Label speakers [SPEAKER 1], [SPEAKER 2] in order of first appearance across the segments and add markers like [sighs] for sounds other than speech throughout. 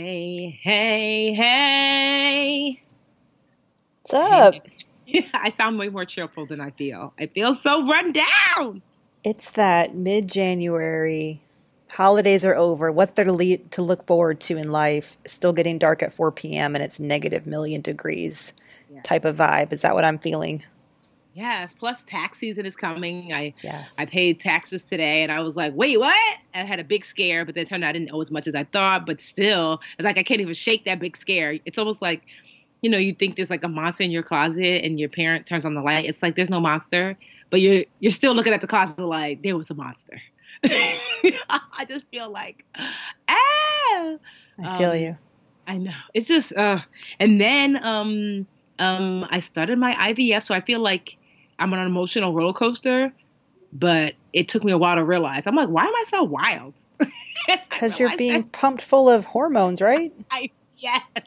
[SPEAKER 1] Hey, hey, hey.
[SPEAKER 2] What's up?
[SPEAKER 1] Yeah, [laughs] I sound way more cheerful than I feel. I feel so run down.
[SPEAKER 2] It's that mid January. Holidays are over. What's there to, lead, to look forward to in life? It's still getting dark at 4 p.m. and it's negative million degrees yeah. type of vibe. Is that what I'm feeling?
[SPEAKER 1] Yes. Plus, tax season is coming. I
[SPEAKER 2] yes.
[SPEAKER 1] I paid taxes today, and I was like, "Wait, what?" I had a big scare, but then turned out I didn't owe as much as I thought. But still, it's like I can't even shake that big scare. It's almost like, you know, you think there's like a monster in your closet, and your parent turns on the light. It's like there's no monster, but you're you're still looking at the closet like there was a monster. [laughs] I just feel like, ah.
[SPEAKER 2] I feel um, you.
[SPEAKER 1] I know. It's just, uh, and then um, um, I started my IVF, so I feel like I'm on an emotional roller coaster, but it took me a while to realize. I'm like, why am I so wild? [laughs]
[SPEAKER 2] Because you're being that. pumped full of hormones, right? [laughs]
[SPEAKER 1] I yes. [laughs]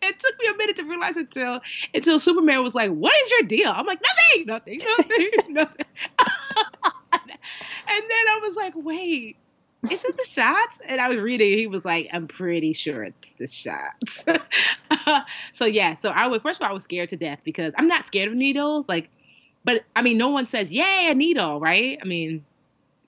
[SPEAKER 1] It took me a minute to realize until until Superman was like, "What is your deal?" I'm like, "Nothing, nothing, nothing, nothing." and then I was like, "Wait, is it the shots?" And I was reading. He was like, "I'm pretty sure it's the shots." so yeah, so I was first of all I was scared to death because I'm not scared of needles. Like but I mean, no one says, "Yay, a needle!" Right? I mean,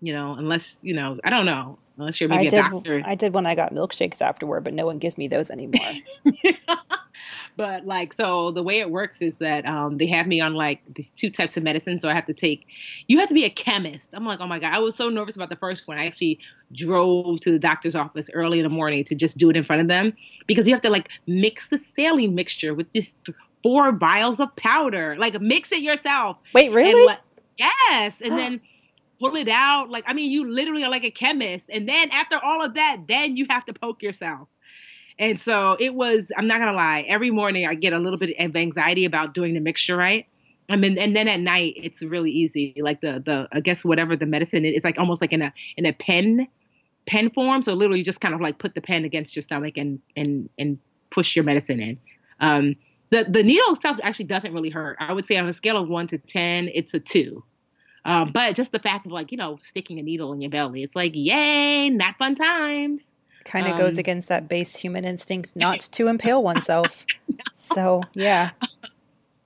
[SPEAKER 1] you know, unless you know, I don't know, unless you're maybe I a
[SPEAKER 2] did,
[SPEAKER 1] doctor.
[SPEAKER 2] I did when I got milkshakes afterward, but no one gives me those anymore. [laughs]
[SPEAKER 1] but like, so the way it works is that um, they have me on like these two types of medicine, so I have to take. You have to be a chemist. I'm like, oh my god, I was so nervous about the first one. I actually drove to the doctor's office early in the morning to just do it in front of them because you have to like mix the saline mixture with this four vials of powder. Like mix it yourself.
[SPEAKER 2] Wait, really? And,
[SPEAKER 1] yes. And then pull it out. Like, I mean, you literally are like a chemist. And then after all of that, then you have to poke yourself. And so it was, I'm not going to lie, every morning I get a little bit of anxiety about doing the mixture right. I mean, and then at night it's really easy. Like the, the, I guess whatever the medicine is, it's like almost like in a, in a pen, pen form. So literally you just kind of like put the pen against your stomach and, and, and push your medicine in. Um, the the needle itself actually doesn't really hurt. I would say on a scale of one to ten, it's a two. Um, but just the fact of like you know sticking a needle in your belly, it's like yay, not fun times.
[SPEAKER 2] Kind of um, goes against that base human instinct [laughs] not to impale oneself. so yeah. [laughs]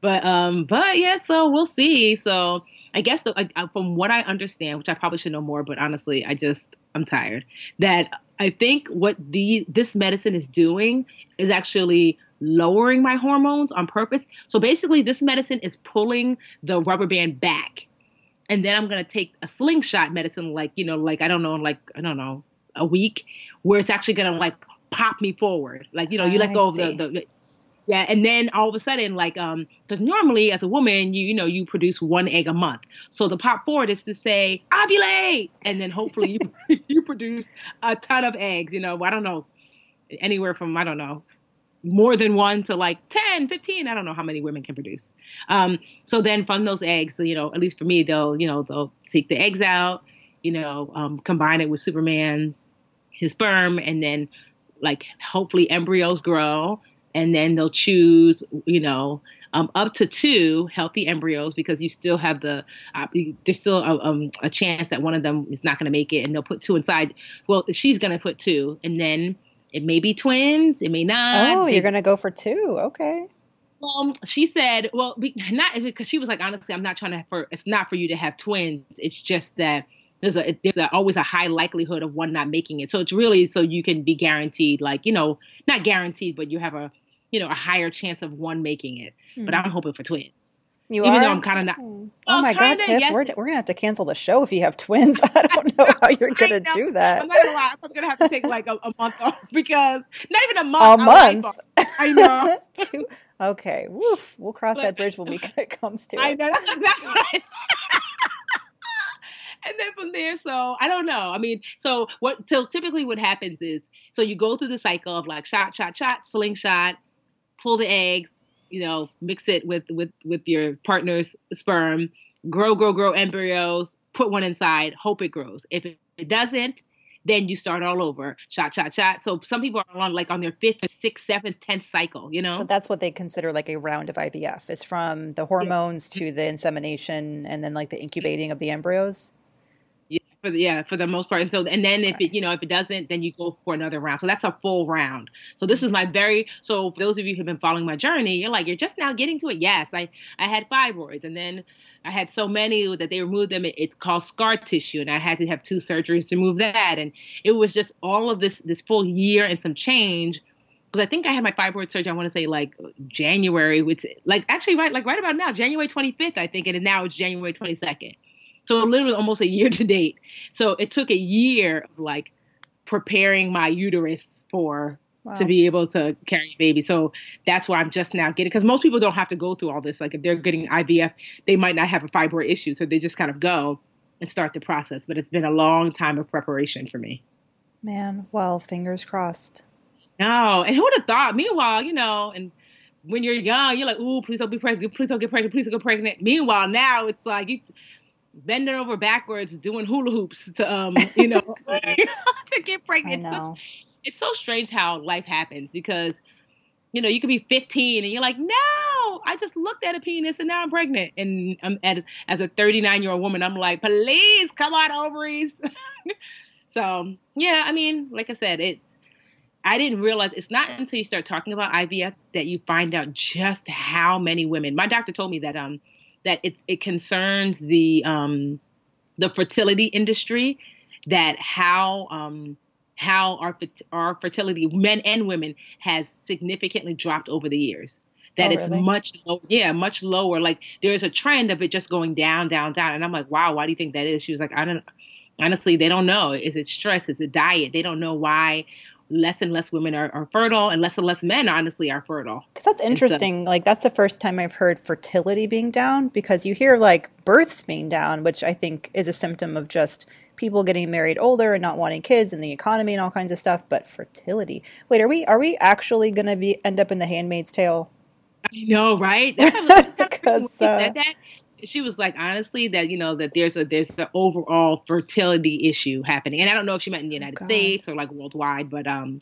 [SPEAKER 1] But um, but yeah, so we'll see. So I guess the, I, from what I understand, which I probably should know more, but honestly, I just I'm tired. That I think what the this medicine is doing is actually lowering my hormones on purpose. So basically, this medicine is pulling the rubber band back. And then I'm going to take a slingshot medicine, like, you know, like, I don't know, like, I don't know, a week, where it's actually going to like pop me forward. Like, you know, you let go of the, the, yeah. And then all of a sudden, like, um, because normally as a woman, you, you know, you produce one egg a month. So the pop forward is to say, ovulate. And then hopefully you, [laughs] you produce a ton of eggs, you know, I don't know, anywhere from, I don't know, more than one to like 10 15 i don't know how many women can produce. Um, so then from those eggs. You know at least for me they'll you know they'll take the eggs out you know um, combine it with superman his sperm and then like hopefully embryos grow. And then they'll choose you know um, up to two healthy embryos because you still have the uh, there's still a, um, a chance that one of them is not going to make it. And they'll put two inside. Well she's going to put two. And then it may be twins. It may not.
[SPEAKER 2] Oh, you're going to go for two. Okay.
[SPEAKER 1] Um, she said, well, not because she was like, honestly, I'm not trying to for it's not for you to have twins. It's just that there's a there's a, always a high likelihood of one not making it. So it's really so you can be guaranteed, like you know, not guaranteed, but you have a you know a higher chance of one making it. Mm-hmm. But hmm. I'm hoping for twins.
[SPEAKER 3] You
[SPEAKER 1] Even
[SPEAKER 3] are?
[SPEAKER 1] though I'm kind of not.
[SPEAKER 3] Oh, oh my God, Tiff, yes. we're, we're going to have to cancel the show if you have twins. [laughs] I don't know [laughs] how you're going to do that.
[SPEAKER 1] I'm not going to lie. I'm going to have to take like a, a, month off [laughs] because not even a month.
[SPEAKER 3] A month?
[SPEAKER 1] I know.
[SPEAKER 3] Two, okay. Woof. We'll cross but, that bridge when we it comes to it.
[SPEAKER 1] I know. That's exactly right. and then from there, so I don't know. I mean, so what? So typically, what happens is, so you go through the cycle of like shot, shot, shot, slingshot, pull the eggs, you know, mix it with with with your partner's sperm, grow, grow, grow embryos, put one inside, hope it grows. If it, doesn't, then you start all over, shot, shot, shot. So some people are on like on their fifth, sixth, seventh, tenth cycle. You know,
[SPEAKER 3] so that's what they consider like a round of IVF. It's from the hormones yeah. to the insemination, and then like the incubating of the embryos
[SPEAKER 1] for the, yeah for the most part. And so and then if it you know if it doesn't then you go for another round. So that's a full round. So this is my very so for those of you who've been following my journey you're like you're just now getting to it. Yes i i had fibroids and then i had so many that they removed them it, it's called scar tissue and i had to have two surgeries to remove that. And it was just all of this this full year and some change. But I think I had my fibroid surgery. I want to say like January, which like actually right like right about now, January 25th, I think, and now it's January 22nd. So literally almost a year to date. So it took a year of like preparing my uterus for wow. to be able to carry a baby. So that's why I'm just now getting because most people don't have to go through all this. Like if they're getting IVF, they might not have a fibroid issue, so they just kind of go and start the process. But it's been a long time of preparation for me.
[SPEAKER 3] Man, well, fingers crossed.
[SPEAKER 1] No, and who would have thought? Meanwhile, you know, and when you're young, you're like, "Ooh, please don't be pregnant. Please don't get pregnant. Please don't get pregnant." Meanwhile, now it's like you bending over backwards doing hula hoops to um [laughs] you know [laughs] [laughs] to get pregnant.
[SPEAKER 3] I know.
[SPEAKER 1] It's so strange how life happens because you know you could be 15 and you're like no I just looked at a penis and now I'm pregnant and I'm at, as a 39 year old woman I'm like please come on ovaries. so yeah I mean like I said it's I didn't realize it's not until you start talking about IVF that you find out just how many women. My doctor told me that um that it, it concerns the um, the fertility industry, that how um, how our our fertility, men and women, has significantly dropped over the years. That oh, it's really? much lower, yeah, much lower. Like there's a trend of it just going down, down, down. And I'm like, wow, why do you think that is? She was like, I don't. Honestly, they don't know. Is it stress? Is it diet? They don't know why less and less women are, are fertile and less and less men honestly are fertile.
[SPEAKER 3] Because that's interesting so, like that's the first time i've heard fertility being down because you hear like births being down which i think is a symptom of just people getting married older and not wanting kids and the economy and all kinds of stuff. But fertility wait are we are we actually going to be end up in the handmaid's tale?
[SPEAKER 1] I know right? That's [laughs] because uh, that she was like honestly that you know that there's a there's an overall fertility issue happening. And i don't know if she meant in the united oh, states or like worldwide but um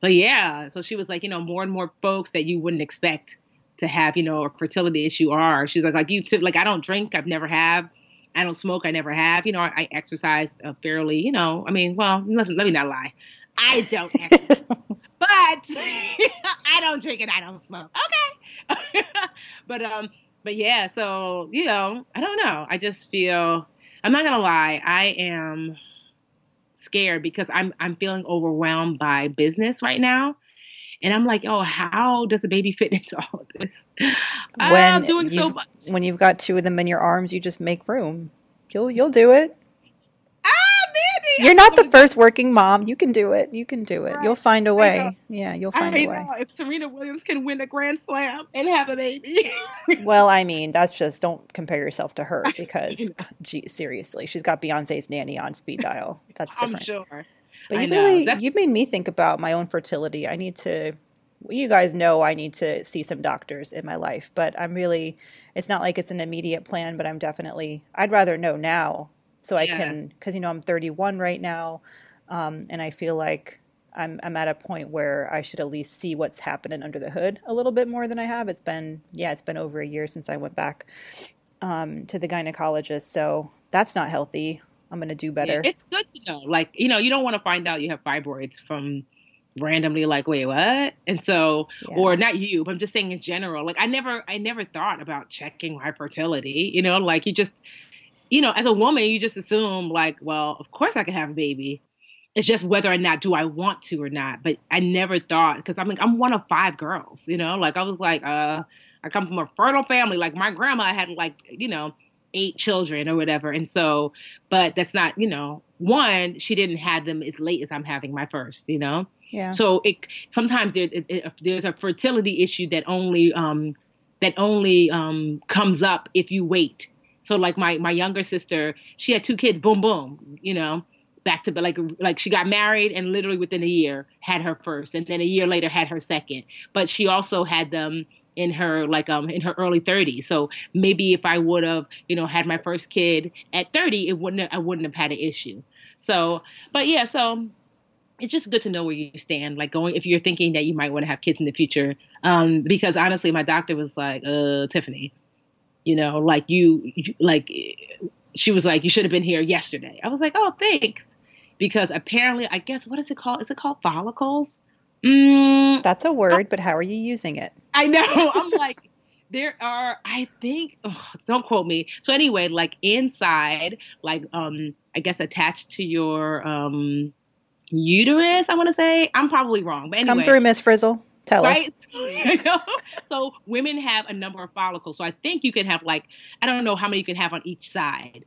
[SPEAKER 1] but yeah. So she was like you know more and more folks that you wouldn't expect to have you know a fertility issue are. She's like like you too like i don't drink i've never have. I don't smoke i never have. You know i, I exercise uh, fairly you know i mean well let, let me not lie. I don't [laughs] exercise but [laughs] i don't drink and i don't smoke. Okay. [laughs] But um but yeah, so you know, I don't know. I just feel I'm not gonna lie, I am scared because I'm I'm feeling overwhelmed by business right now. And I'm like, oh, how does a baby fit into all of this?
[SPEAKER 3] When I'm doing so much. When you've got two of them in your arms, you just make room. You'll you'll do it. You're not the [laughs] first working mom. You can do it. You can do it. Right. You'll find a way. Yeah, you'll find I a way.
[SPEAKER 1] Know. If Serena Williams can win a Grand Slam and have a baby. [laughs]
[SPEAKER 3] well, I mean, that's just don't compare yourself to her because, gee, seriously, she's got Beyonce's nanny on speed dial. That's different.
[SPEAKER 1] I'm sure.
[SPEAKER 3] But you really, that's- you've made me think about my own fertility. I need to. You guys know I need to see some doctors in my life, but I'm really. It's not like it's an immediate plan, but I'm definitely. I'd rather know now so I yes. can because you know I'm 31 right now, um, and I feel like I'm I'm at a point where I should at least see what's happening under the hood a little bit more than I have. It's been yeah, it's been over a year since I went back um, to the gynecologist, so that's not healthy. I'm gonna do better.
[SPEAKER 1] Yeah, it's good to know. Like you know, you don't want to find out you have fibroids from randomly like, wait, what? And so, yeah. or not you, but I'm just saying in general, like I never, I never thought about checking my fertility, you know, like you just, you know, as a woman, you just assume like, well, of course I can have a baby. It's just whether or not do I want to or not. But I never thought because I mean I'm one of five girls, you know, like I was like, uh, I come from a fertile family. Like my grandma had like, you know, eight children or whatever. And so, but that's not, you know, one, she didn't have them as late as I'm having my first, you know?
[SPEAKER 3] Yeah.
[SPEAKER 1] So it sometimes there, it, it, there's a fertility issue that only um, that only um, comes up if you wait. So like my my younger sister, she had two kids, boom boom, you know, back to like like she got married and literally within a year had her first, and then a year later had her second. But she also had them in her like um in her early 30s. So maybe if I would have you know had my first kid at 30, it wouldn't have, I wouldn't have had an issue. So, but yeah, so it's just good to know where you stand. Like going if you're thinking that you might want to have kids in the future, um, because honestly, my doctor was like, uh, Tiffany, you know, like you, you like she was like, you should have been here yesterday. I was like, oh, thanks, because apparently, I guess what is it called? Is it called follicles?
[SPEAKER 3] Mm, That's a word, but how are you using it?
[SPEAKER 1] I know. [laughs] I'm like, there are, I think, oh, don't quote me. So anyway, like inside, like, um, I guess attached to your um uterus, I want to say. I'm probably wrong, but anyway.
[SPEAKER 3] Come through, Miss Frizzle. Tell right? [laughs]
[SPEAKER 1] us. so women have a number of follicles. So I think you can have like, I don't know how many you can have on each side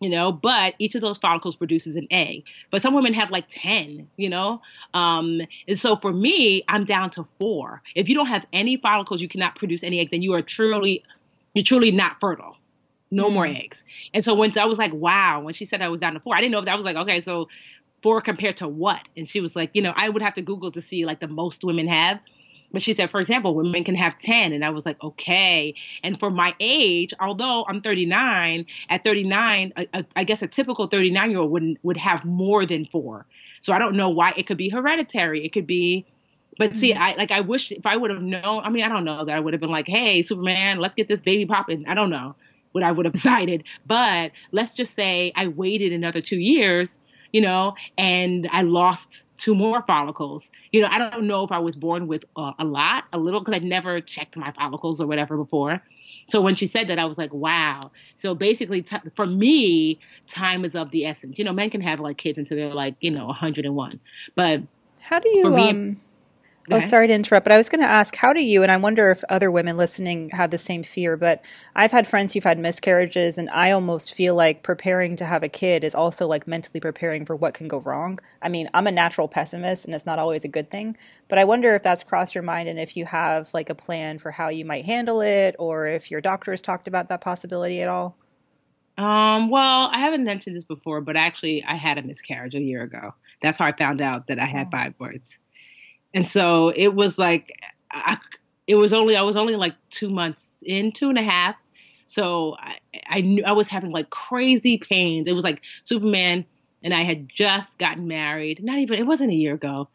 [SPEAKER 1] you know but each of those follicles produces an egg but some women have like 10 you know um, and so for me i'm down to four if you don't have any follicles you cannot produce any eggs then you are truly you're truly not fertile no mm. more eggs and so when i was like wow when she said i was down to four i didn't know if that was like okay so four compared to what and she was like you know i would have to google to see like the most women have but she said, for example, women can have 10. And I was like, okay. And for my age, although I'm 39, at 39, I, I guess a typical 39 year old would would have more than four. So I don't know why it could be hereditary. It could be, but see, mm-hmm. I like I wish if I would have known. I mean, I don't know that I would have been like, hey, Superman, let's get this baby popping. I don't know what I would have [laughs] decided. But let's just say I waited another two years, you know, and I lost two more follicles. You know, I don't know if I was born with uh, a lot, a little, because I'd never checked my follicles or whatever before. So when she said that, I was like, wow. So basically, t- for me, time is of the essence. You know, men can have like kids until they're like, you know, 101. But
[SPEAKER 3] how do you, me, um, Oh, sorry to interrupt, but I was going to ask, how do you, and I wonder if other women listening have the same fear, but I've had friends who've had miscarriages, and I almost feel like preparing to have a kid is also like mentally preparing for what can go wrong. I mean, I'm a natural pessimist, and it's not always a good thing, but I wonder if that's crossed your mind and if you have like a plan for how you might handle it, or if your doctor has talked about that possibility at all.
[SPEAKER 1] Um, well, I haven't mentioned this before, but actually, I had a miscarriage a year ago. That's how I found out that I had oh. fibroids. And so it was like, I, it was only, I was only like two months in, two and a half. So I, I knew I was having like crazy pains. It was like Superman and I had just gotten married. Not even, it wasn't a year ago.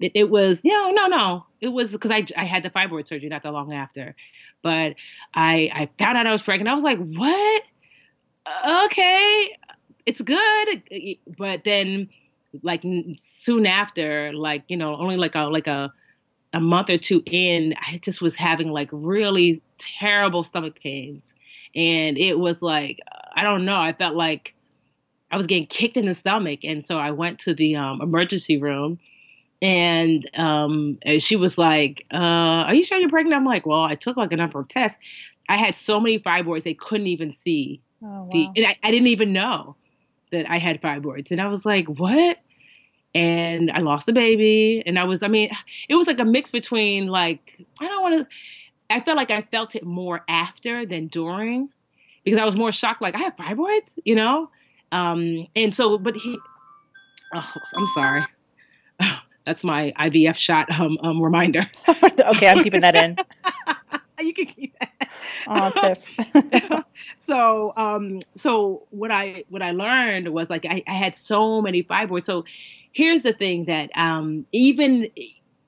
[SPEAKER 1] It, it was, know, no, no. It was because I, I had the fibroid surgery not that long after. But I, I found out I was pregnant. I was like, what? Okay, it's good. But then like soon after, like you know, only like a like a a month or two in, I just was having like really terrible stomach pains, and it was like I don't know. I felt like I was getting kicked in the stomach, and so I went to the um, emergency room. And um, she was like, uh, "Are you sure you're pregnant?" I'm like, "Well, I took like a number of tests. I had so many fibroids they couldn't even see. Oh, wow. the, and I, I didn't even know that I had fibroids. And I was like, what? And I lost a baby. And I was, I mean, it was like a mix between like, I don't want to, I felt like I felt it more after than during because I was more shocked, like, I have fibroids, you know? Um, and so, but he, oh, I'm sorry. [laughs] that's my IVF shot um, um reminder. [laughs]
[SPEAKER 3] okay, I'm keeping that in. [laughs]
[SPEAKER 1] you can keep that.
[SPEAKER 3] Oh, [laughs]
[SPEAKER 1] Tiff. [laughs] so, um, so what I what I learned was like I, I had so many fibroids. So, here's the thing that um, even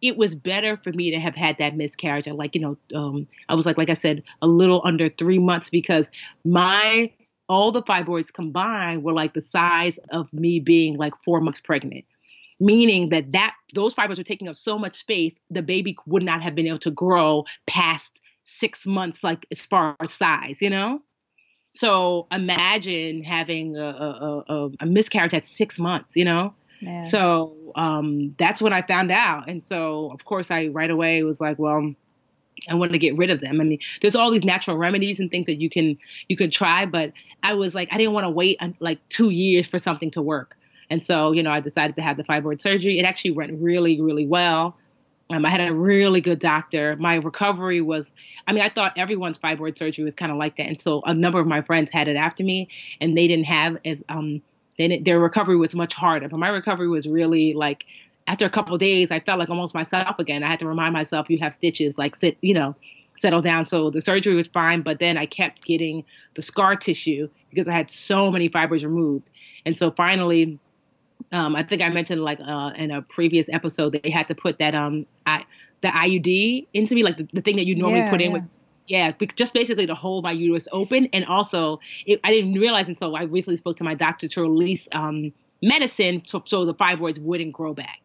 [SPEAKER 1] it was better for me to have had that miscarriage. I like, you know, um, I was like, like I said, a little under three months because my all the fibroids combined were like the size of me being like four months pregnant. meaning that that those fibroids are taking up so much space, the baby would not have been able to grow past six months, like as far as size, you know. So imagine having a, a, a, a miscarriage at six months, you know. So um, that's when I found out, and so of course I right away was like, well, I want to get rid of them. I mean, there's all these natural remedies and things that you can you can try, but I was like, I didn't want to wait like two years for something to work. And so, you know, I decided to have the fibroid surgery. It actually went really, really well. Um, I had a really good doctor. My recovery was, I mean, I thought everyone's fibroid surgery was kind of like that until a number of my friends had it after me, and they didn't have as, um, they, their recovery was much harder. But my recovery was really like, after a couple days, I felt like almost myself again. I had to remind myself, you have stitches, like sit, you know, settle down. So the surgery was fine, but then I kept getting the scar tissue because I had so many fibroids removed. And so finally, um, I think I mentioned like uh, in a previous episode they had to put that um I, the IUD into me, like the, the thing that you normally yeah, put in yeah. with yeah, just basically to hold my uterus open, and also it, I didn't realize until I recently spoke to my doctor to release um, medicine to, so the fibroids wouldn't grow back.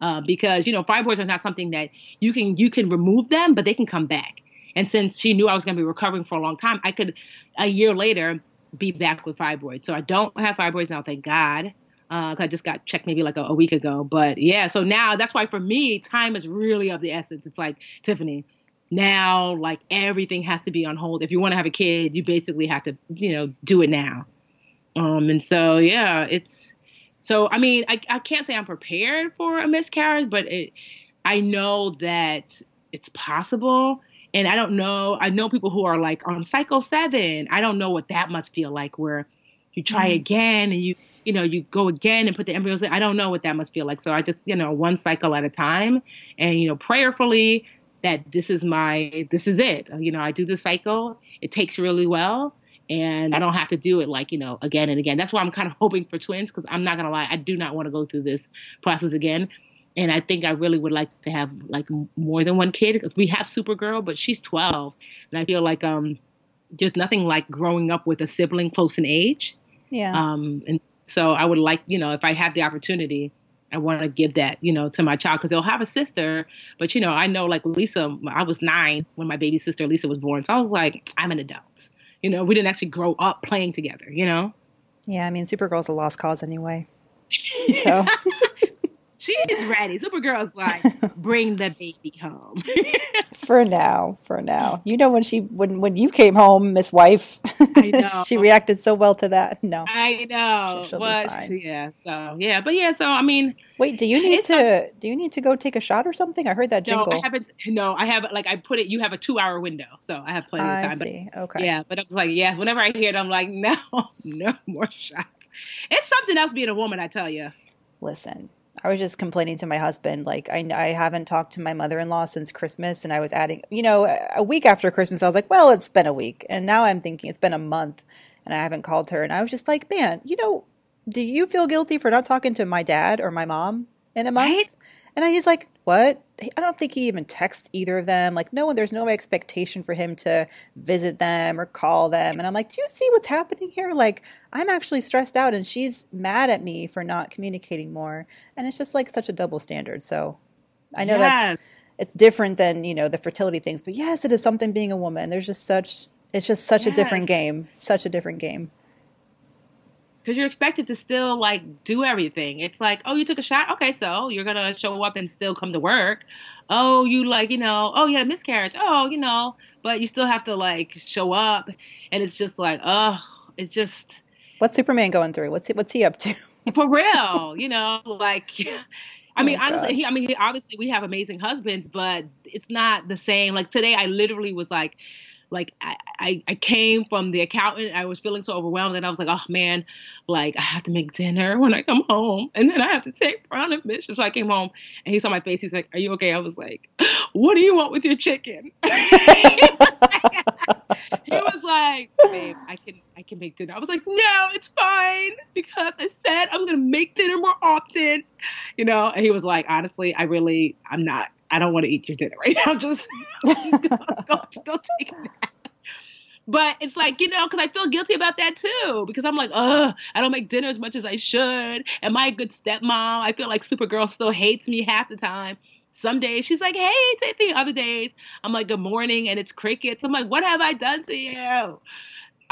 [SPEAKER 1] Uh, because you know fibroids are not something that you can you can remove them, but they can come back. And since she knew I was going to be recovering for a long time, I could a year later be back with fibroids. So I don't have fibroids now, thank God uh, I just got checked maybe like a, a, week ago. But yeah, so now that's why for me, time is really of the essence. It's like Tiffany. Now, like everything has to be on hold. If you want to have a kid, you basically have to, you know, do it now. Um, and so yeah, it's so. I mean, I I can't say I'm prepared for a miscarriage, but it, I know that it's possible. And I don't know. I know people who are like on cycle seven. I don't know what that must feel like, where you try mm-hmm. again and you you know you go again and put the embryos in. I don't know what that must feel like. So i just you know one cycle at a time and you know prayerfully that this is my this is it. You know i do the cycle. It takes really well and i don't have to do it like you know again and again. That's why i'm kind of [laughs] hoping for twins because i'm not gonna lie i do not want to go through this process again. And i think i really would like to have like more than one kid because we have supergirl but she's 12 and i feel like um there's nothing like growing up with a sibling close in age
[SPEAKER 3] yeah.
[SPEAKER 1] Um, and so I would like, you know, if I had the opportunity, I want to give that, you know, to my child because they'll have a sister. But, you know, I know like Lisa, I was nine when my baby sister Lisa was born. So I was like, I'm an adult. You know, we didn't actually grow up playing together, you know?
[SPEAKER 3] Yeah, I mean, Supergirl's a lost cause anyway. [laughs] So
[SPEAKER 1] she is ready. Supergirl's like, [laughs] bring the baby home. [laughs]
[SPEAKER 3] for now, for now. You know when she when when you came home, Miss Wife. I [laughs] know. she reacted so well to that. No.
[SPEAKER 1] I know. She, but yeah, so yeah, but yeah, so I mean
[SPEAKER 3] Wait, do you need to do you need to go take a shot or something? I heard that jingle.
[SPEAKER 1] No, I haven't no, I have like I put it you have a two hour window, so I have plenty of time. I
[SPEAKER 3] see. But, okay.
[SPEAKER 1] Yeah, but I was like, yeah, whenever I hear it, I'm like, no, no more shots. It's something else being a woman, I tell you.
[SPEAKER 3] Listen, I was just complaining to my husband, like I, I haven't talked to my mother in law since Christmas, and I was adding, you know, a week after Christmas, I was like, well, it's been a week, and now I'm thinking it's been a month, and I haven't called her, and I was just like, man, you know, do you feel guilty for not talking to my dad or my mom in a month? Right? And he's like, what? I don't think he even texts either of them. Like, no one, there's no expectation for him to visit them or call them. And I'm like, do you see what's happening here? Like, I'm actually stressed out and she's mad at me for not communicating more. And it's just like such a double standard. So I know yes. that's, it's different than, you know, the fertility things, but yes, it is something being a woman. There's just such, it's just such a different game, such a different game
[SPEAKER 1] because you're expected to still like do everything. It's like, oh, you took a shot, okay, so you're gonna show up and still come to work. Oh, you like, you know, oh, you had a miscarriage. Oh, you know, but you still have to like show up, and it's just like, oh, it's just.
[SPEAKER 3] What's Superman going through? What's he, what's he up to? [laughs]
[SPEAKER 1] For real, you know, like. I mean, oh, honestly, he, I mean, obviously we have amazing husbands, but it's not the same. Like today, I literally was like, like I, I, came from the accountant. I was feeling so overwhelmed, and I was like, oh man, like I have to make dinner when I come home, and then I have to take Brown Ambition. So I came home, and he saw my face. He's like, "Are you okay?" I was like, "What do you want with your chicken?" [laughs] he was like, "Babe, I can I can make dinner." I was like, "No, it's fine because I said I'm gonna make dinner more often." You know, and he was like, "Honestly, I really I'm not I don't want to eat your dinner right now. [laughs] Just go, go, go take a nap. But it's like, you know, because I feel guilty about that too. Because I'm like, ugh, I don't make dinner as much as I should. Am I a good stepmom? I feel like Supergirl still hates me half the time. Some days she's like, hey, Tiffy. Other days I'm like, good morning, and it's crickets. I'm like, what have I done to you?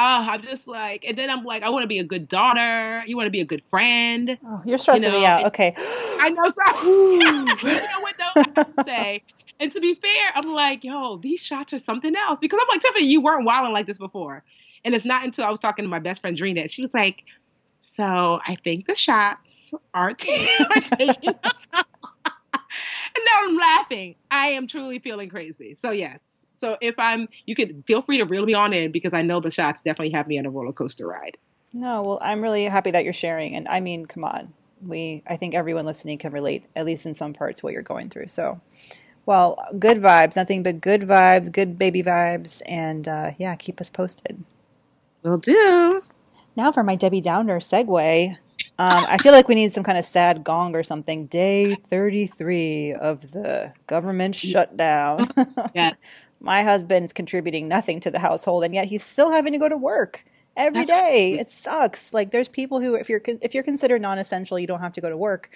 [SPEAKER 1] Oh, I'm just like, and then I'm like, I want to be a good daughter. You want to be a good friend.
[SPEAKER 3] Oh, you're stressing you know, me out. Okay.
[SPEAKER 1] I know. So, [laughs] you know what though? I [sighs] say and to be fair, I'm like, yo, these shots are something else. Because I'm like, Tiffany, you weren't wilding like this before. And it's not until I was talking to my best friend Drina, she was like, so I think the shots are, t- [laughs] are taking [laughs] and now I'm laughing. I am truly feeling crazy. So yes. So if I'm, you could feel free to reel me on in because I know the shots definitely have me on a roller coaster ride.
[SPEAKER 3] No, well, I'm really happy that you're sharing. And I mean, come on, we, I think everyone listening can relate, at least in some parts, what you're going through. So well, good vibes, nothing but good vibes, good baby vibes, and uh, yeah, keep us posted.
[SPEAKER 1] Will do.
[SPEAKER 3] Now for my Debbie Downer segue. Um, I feel like we need some kind of sad gong or something. Day 33 of the government shutdown. [laughs]
[SPEAKER 1] yeah.
[SPEAKER 3] My husband's contributing nothing to the household, and yet he's still having to go to work every That's day. It sucks. Like there's people who, if you're if you're considered non-essential, you don't have to go to work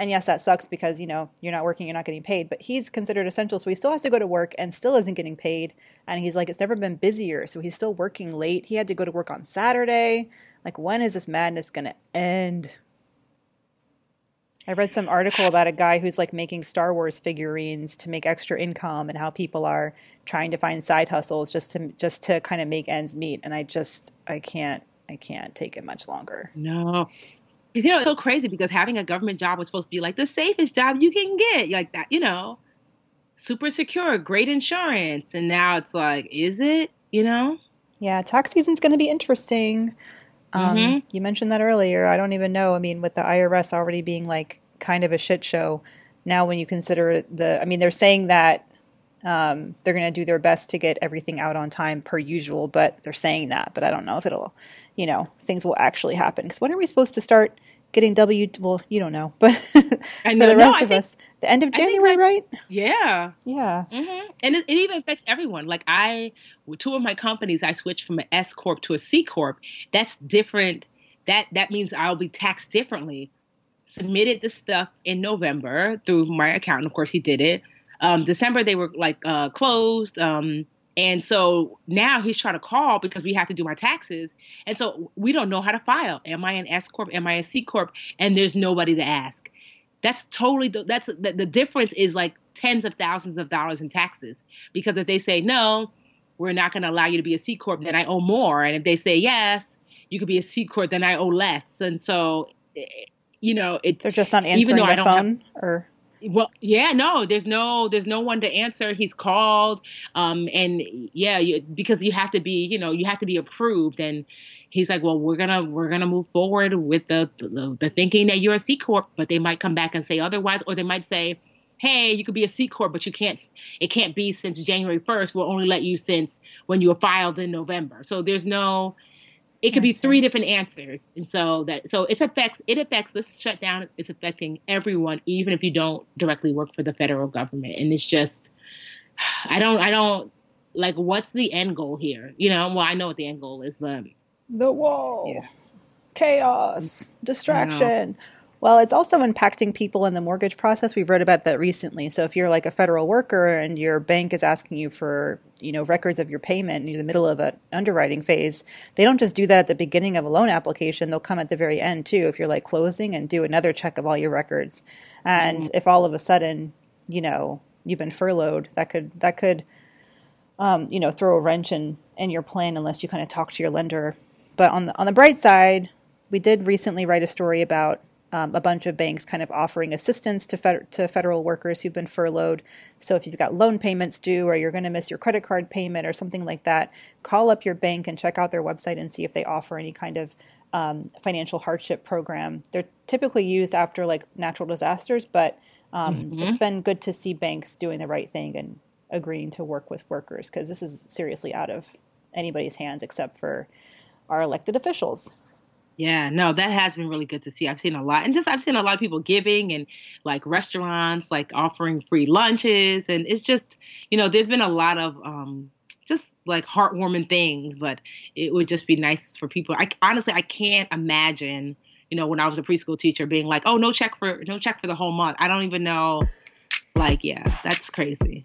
[SPEAKER 3] and yes, that sucks because, you know, you're not working, you're not getting paid, but he's considered essential. So he still has to go to work and still isn't getting paid. And he's like, it's never been busier. So he's still working late. He had to go to work on Saturday. Like, when is this madness going to end? I read some article about a guy who's like making Star Wars figurines to make extra income and how people are trying to find side hustles just to just to kind of make ends meet and I just I can't I can't take it much longer.
[SPEAKER 1] No you know, it's so crazy because having a government job was supposed to be like the safest job you can get, like that, you know, super secure, great insurance. And now it's like, is it, you know?
[SPEAKER 3] Yeah, tax season's going to be interesting. Um, mm-hmm. You mentioned that earlier. I don't even know. I mean, with the IRS already being like kind of a shit show, now when you consider the, I mean, they're saying that um, they're going to do their best to get everything out on time per usual, but they're saying that, but I don't know if it'll you know, things will actually happen. Because when are we supposed to start getting W? Well, you don't know, but [laughs] for the rest no, of think, us, the end of January, right?
[SPEAKER 1] Yeah,
[SPEAKER 3] yeah.
[SPEAKER 1] Mm-hmm. And it, it, even affects everyone. Like I, with two of my companies, I switched from an S corp to a C corp. That's different. That that means I'll be taxed differently. Submitted the stuff in November through my accountant. Of course, he did it. Um, December they were like uh, closed. Um, and so now he's trying to call because we have to do our taxes. And so we don't know how to file. Am I an S corp? Am I a C corp? And there's nobody to ask. That's totally that's the, the difference is like tens of thousands of dollars in taxes because if they say no, we're not going to allow you to be a C corp, then I owe more. And if they say yes, you could be a C corp, then I owe less. And so, eh, you know, it,
[SPEAKER 3] they're just not answering even the phone have, or
[SPEAKER 1] well, yeah, no, there's no, there's no one to answer. He's called, um, and yeah, you, because you have to be, you know, you have to be approved. And he's like, well, we're gonna, we're gonna move forward with the, the, the thinking that you're a C corp, but they might come back and say otherwise, or they might say, hey, you could be a C corp, but you can't, it can't be since January 1st. We'll only let you since when you were filed in November. So there's no, it could be three different answers. And so that so it affects it affects this shutdown it's affecting everyone even if you don't directly work for the federal government. And it's just i don't i don't like what's the end goal here? You know well i know what the end goal is but
[SPEAKER 3] the wall. Yeah. chaos. Distraction well, it's also impacting people in the mortgage process. We've read about that recently. So if you're like a federal worker and your bank is asking you for, you know, records of your payment in the middle of an underwriting phase, they don't just do that at the beginning of a loan application. They'll come at the very end too. If you're like closing and do another check of all your records. And mm-hmm. if all of a sudden, you know, you've been furloughed, that could that could um, you know, throw a wrench in in your plan unless you kind of talk to your lender. But on the on the bright side, we did recently write a story about um, a bunch of banks kind of offering assistance to, fed- to federal workers who've been furloughed. So if you've got loan payments due or you're going to miss your credit card payment or something like that, call up your bank and check out their website and see if they offer any kind of um, financial hardship program. They're typically used after like natural disasters, but um, mm-hmm. it's been good to see banks doing the right thing and agreeing to work with workers because this is seriously out of anybody's hands except for our elected officials.
[SPEAKER 1] Yeah, no, that has been really good to see. I've seen a lot, and just I've seen a lot of people giving and like restaurants, like offering free lunches, and it's just, you know, there's been a lot of um, just like heartwarming things. But it would just be nice for people. I honestly I can't imagine, you know, when I was a preschool teacher being like, oh, no check for no check for the whole month. I don't even know. Like, yeah, that's crazy.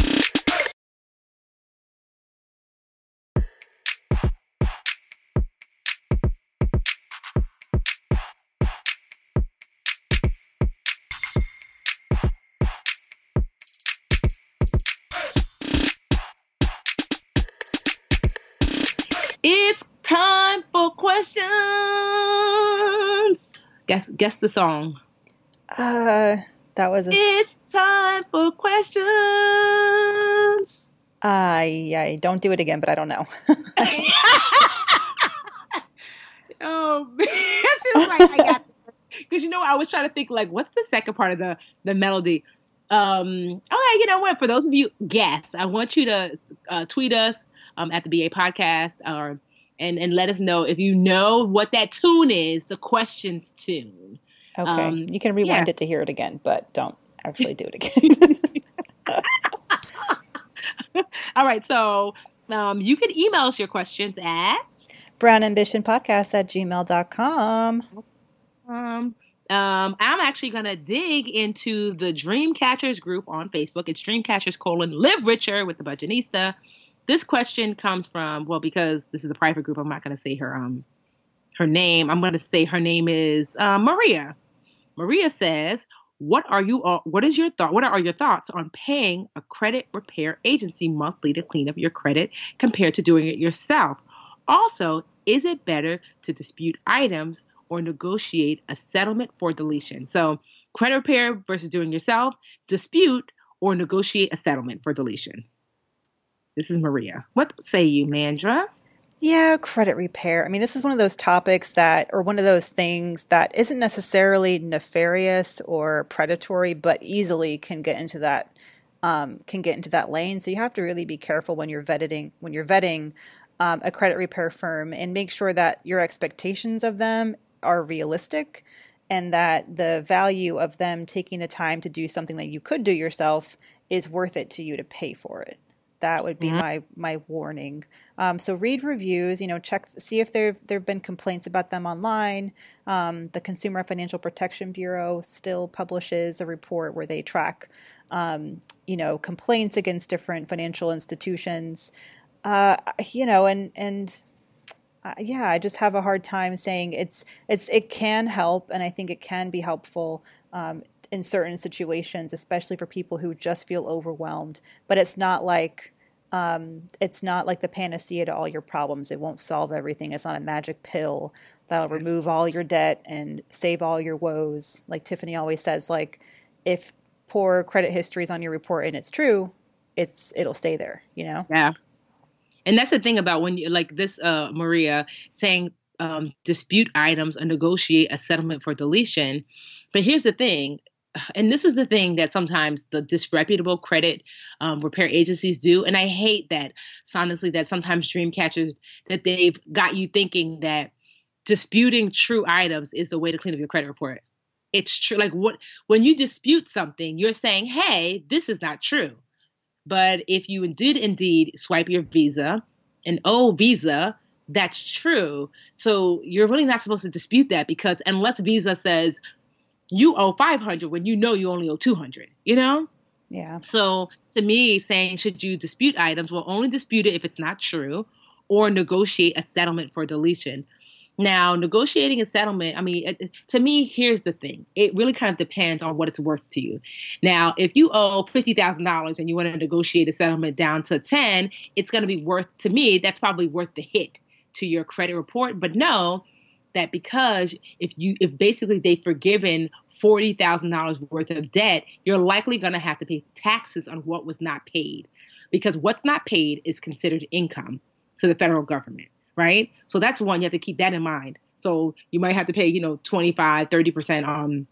[SPEAKER 1] Guess guess the song.
[SPEAKER 3] Uh, that was a.
[SPEAKER 1] It's time for questions.
[SPEAKER 3] I I don't do it again, but I don't know. [laughs]
[SPEAKER 1] oh man, [laughs] it was like I got [laughs] because you know I was trying to think like what's the second part of the the melody. Um, oh, you know what? For those of you guess, I want you to uh, tweet us um, at the BA podcast or and and let us know if you know what that tune is, the questions tune.
[SPEAKER 3] Okay, um, you can rewind yeah. it to hear it again, but don't actually do it [laughs] again. [laughs]
[SPEAKER 1] All right, so um, you can email us your questions at
[SPEAKER 3] brownambitionpodcast at gmail.com.
[SPEAKER 1] Um, um, I'm actually going to dig into the Dreamcatchers group on Facebook. It's Dreamcatchers colon live richer with the Budgetnista. This question comes from well, because this is a private group, I'm not going to say her um her name. I'm going to say her name is uh, Maria. Maria says, "What are you? Uh, what is your thought? What are your thoughts on paying a credit repair agency monthly to clean up your credit compared to doing it yourself? Also, is it better to dispute items or negotiate a settlement for deletion? So, credit repair versus doing yourself, dispute or negotiate a settlement for deletion." This is Maria. What say you, Mandi?
[SPEAKER 3] Yeah, credit repair. I mean, this is one of those topics that, or one of those things that isn't necessarily nefarious or predatory, but easily can get into that um, can get into that lane. So you have to really be careful when you're vetting when you're vetting um, a credit repair firm and make sure that your expectations of them are realistic and that the value of them taking the time to do something that you could do yourself is worth it to you to pay for it. That would be mm-hmm. my my warning. Um, so read reviews. You know, check see if there there have been complaints about them online. Um, the Consumer Financial Protection Bureau still publishes a report where they track, um, you know, complaints against different financial institutions. Uh, you know, and and uh, yeah, I just have a hard time saying it's it's it can help, and I think it can be helpful um, in certain situations, especially for people who just feel overwhelmed. But it's not like um, it's not like the panacea to all your problems. It won't solve everything. It's not a magic pill that'll remove all your debt and save all your woes. Like Tiffany always says, like if poor credit history is on your report and it's true, it's it'll stay there. You know.
[SPEAKER 1] Yeah. And that's the thing about when you like this, uh, Maria saying um, dispute items and negotiate a settlement for deletion. But here's the thing and this is the thing that sometimes the disreputable credit um, repair agencies do and i hate that honestly that sometimes dream catchers that they've got you thinking that disputing true items is the way to clean up your credit report. It's true like what when you dispute something you're saying hey this is not true. But if you did indeed swipe your visa and oh visa that's true. So you're really not supposed to dispute that because unless visa says you owe 500 when you know you only owe 200, you know?
[SPEAKER 3] Yeah.
[SPEAKER 1] So to me, saying should you dispute items, will only dispute it if it's not true or negotiate a settlement for deletion. Now, negotiating a settlement, I mean, it, to me, here's the thing. It really kind of depends on what it's worth to you. Now, if you owe $50,000 and you want to negotiate a settlement down to 10, it's going to be worth, to me, that's probably worth the hit to your credit report. But no, that because if you, if basically they've forgiven $40,000 worth of debt, you're likely going to have to pay taxes on what was not paid because what's not paid is considered income to the federal government right? So that's one you have to keep that in mind. So you might have to pay, you know, 25, 30% on um,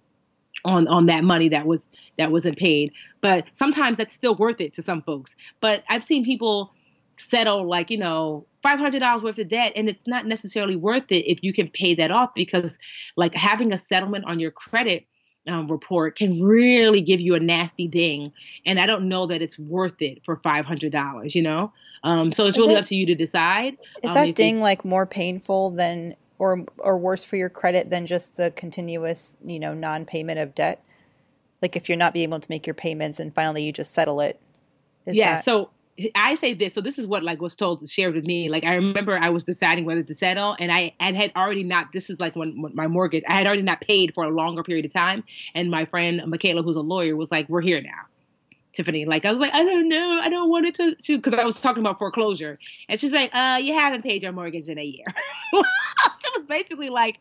[SPEAKER 1] on on that money that was that wasn't paid. But sometimes that's still worth it to some folks. But I've seen people settle like, you know, $500 worth of debt and it's not necessarily worth it if you can pay that off because like having a settlement on your credit um, report can really give you a nasty ding. And I don't know that it's worth it for $500, you know? Um, so it's is really it, up to you to decide.
[SPEAKER 3] Is
[SPEAKER 1] um,
[SPEAKER 3] that ding you, like more painful than or or worse for your credit than just the continuous, you know, non-payment of debt? Like if you're not being able to make your payments and finally you just settle it.
[SPEAKER 1] yeah. That- so I say this. So this is what like was told shared with me. Like I remember I was deciding whether to settle, and I and had already not. This is like when, my mortgage. I had already not paid for a longer period of time, and my friend Michaela, who's a lawyer, was like, "We're here now." Tiffany. Like I was like, I don't know, I don't want it to, to, because I was talking about foreclosure, and she's like, uh, you haven't paid your mortgage in a year. [laughs] so it was basically like,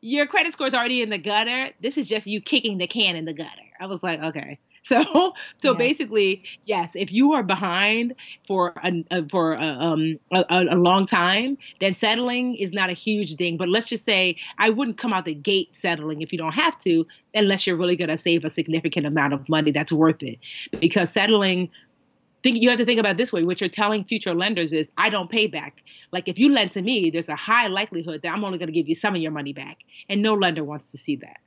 [SPEAKER 1] your credit score is already in the gutter. This is just you kicking the can in the gutter. I was like, okay. [laughs] So, so yeah. basically, yes, if you are behind for a, a for a, um, a, a, long time, then settling is not a huge thing. But let's just say I wouldn't come out the gate settling if you don't have to, unless you're really going to save a significant amount of money that's worth it. Because settling think you have to think about this way what you're telling future lenders is i don't pay back like if you lend to me there's a high likelihood that i'm only going to give you some of your money back and no lender wants to see that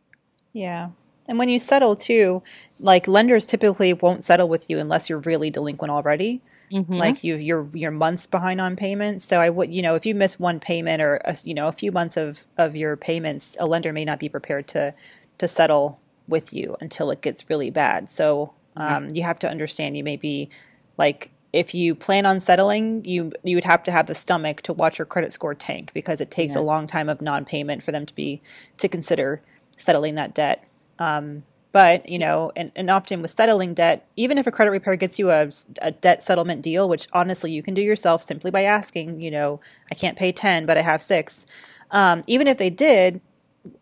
[SPEAKER 3] yeah and when you settle too, like lenders typically won't settle with you unless you're really delinquent already. Mm-hmm. Like you, you're you're months behind on payments. So I would, you know, if you miss one payment or a, you know a few months of of your payments, a lender may not be prepared to to settle with you until it gets really bad. So um, you have to understand you may be like if you plan on settling, you you would have to have the stomach to watch your credit score tank because it takes yeah. a long time of non-payment for them to be to consider settling that debt. Um, but you know, and, and often with settling debt, even if a credit repair gets you a, a debt settlement deal, which honestly you can do yourself simply by asking, you know, I can't pay ten, but I have six. Um, even if they did,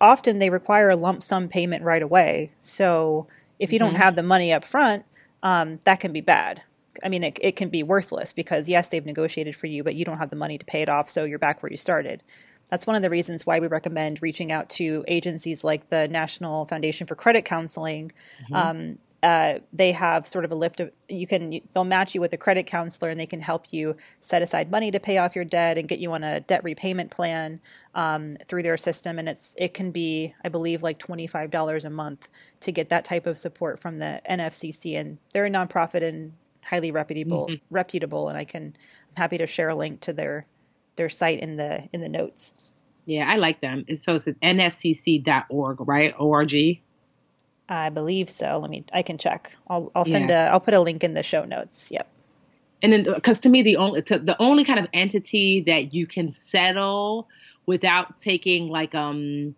[SPEAKER 3] often they require a lump sum payment right away. So if you mm-hmm. don't have the money up front, um, that can be bad. I mean, it, it can be worthless because yes, they've negotiated for you, but you don't have the money to pay it off, so you're back where you started. That's one of the reasons why we recommend reaching out to agencies like the National Foundation for Credit Counseling. Mm-hmm. Um, uh, they have sort of a lift of you can they'll match you with a credit counselor and they can help you set aside money to pay off your debt and get you on a debt repayment plan um, through their system and it's it can be I believe like twenty five dollars a month to get that type of support from the NFCC and they're a nonprofit and highly reputable mm-hmm. reputable and I can I'm happy to share a link to their their site in the in the notes.
[SPEAKER 1] Yeah, I like them. So it's nfcc.org, right? O-R-G?
[SPEAKER 3] I believe so. Let me. I can check. I'll. I'll send yeah. a. I'll put a link in the show notes. Yep.
[SPEAKER 1] And then, because to me, the only to, the only kind of entity that you can settle without taking like um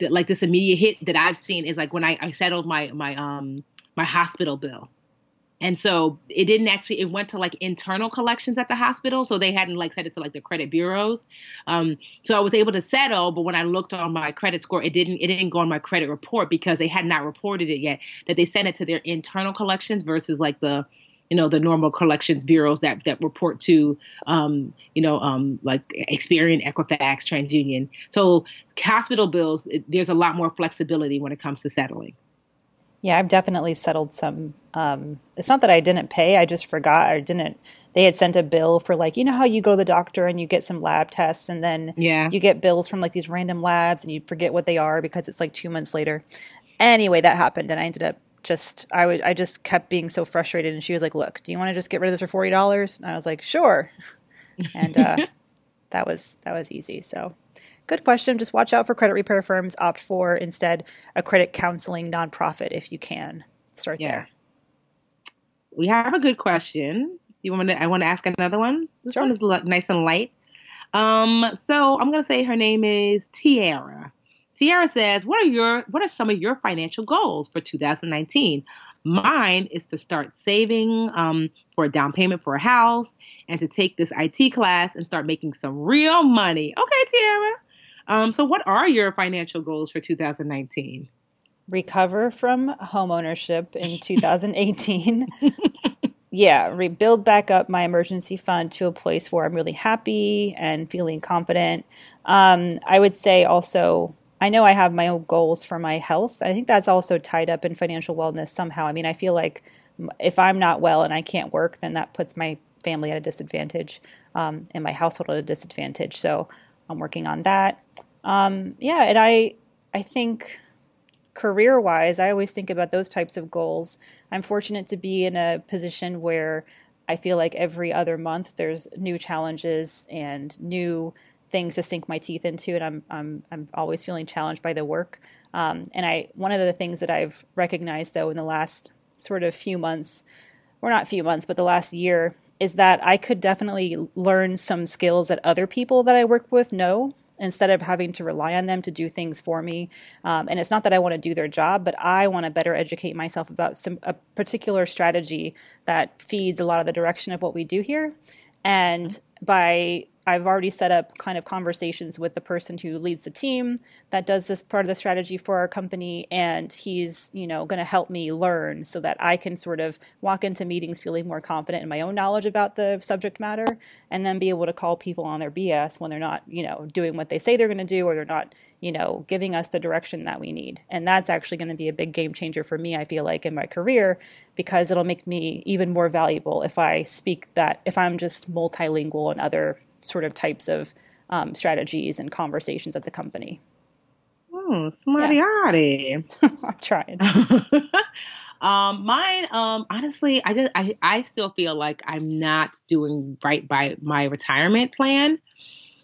[SPEAKER 1] like this immediate hit that I've seen is like when I, I settled my my um my hospital bill and so it didn't actually it went to like internal collections at the hospital so they hadn't like sent it to like the credit bureaus um, so i was able to settle but when i looked on my credit score it didn't it didn't go on my credit report because they had not reported it yet that they sent it to their internal collections versus like the you know the normal collections bureaus that that report to um, you know um, like Experian, Equifax, TransUnion. So hospital bills, it, there's a lot more flexibility when it comes to settling.
[SPEAKER 3] Yeah, I've definitely settled some. Um, it's not that I didn't pay; I just forgot or didn't. They had sent a bill for like you know how you go to the doctor and you get some lab tests and then
[SPEAKER 1] yeah.
[SPEAKER 3] you get bills from like these random labs and you forget what they are because it's like two months later. Anyway, that happened and I ended up just I would I just kept being so frustrated and she was like, "Look, do you want to just get rid of this for forty dollars?" And I was like, "Sure," [laughs] and uh, [laughs] that was that was easy. So good question. Just watch out for credit repair firms. Opt for instead a credit counseling nonprofit if you can. Start yeah. there.
[SPEAKER 1] We have a good question. You want to? I want to ask another one. This sure. one is nice and light. Um, so I'm gonna say her name is Tiara. Tiara says, "What are your What are some of your financial goals for 2019?" Mine is to start saving um, for a down payment for a house and to take this IT class and start making some real money. Okay, Tiara. Um, so, what are your financial goals for 2019?
[SPEAKER 3] Recover from homeownership in 2018. [laughs] yeah, rebuild back up my emergency fund to a place where I'm really happy and feeling confident. Um, I would say also, I know I have my own goals for my health. I think that's also tied up in financial wellness somehow. I mean, I feel like if I'm not well and I can't work, then that puts my family at a disadvantage um, and my household at a disadvantage. So I'm working on that. Um, yeah, and I I think career wise, I always think about those types of goals. I'm fortunate to be in a position where I feel like every other month there's new challenges and new things to sink my teeth into, and I'm I'm I'm always feeling challenged by the work. Um, and I one of the things that I've recognized though in the last sort of few months, or not few months, but the last year, is that I could definitely learn some skills that other people that I work with know instead of having to rely on them to do things for me. Um, and it's not that I want to do their job, but I want to better educate myself about some a particular strategy that feeds a lot of the direction of what we do here. And by I've already set up kind of conversations with the person who leads the team that does this part of the strategy for our company and he's, you know, going to help me learn so that I can sort of walk into meetings feeling more confident in my own knowledge about the subject matter and then be able to call people on their BS when they're not, you know, doing what they say they're going to do or they're not, you know, giving us the direction that we need. And that's actually going to be a big game changer for me, I feel like in my career because it'll make me even more valuable if I speak that if I'm just multilingual and other sort of types of um, strategies and conversations at the company.
[SPEAKER 1] Oh, smarty yeah. [laughs]
[SPEAKER 3] I'm trying. [laughs]
[SPEAKER 1] um, mine, um, honestly, I just I, I still feel like I'm not doing right by my retirement plan.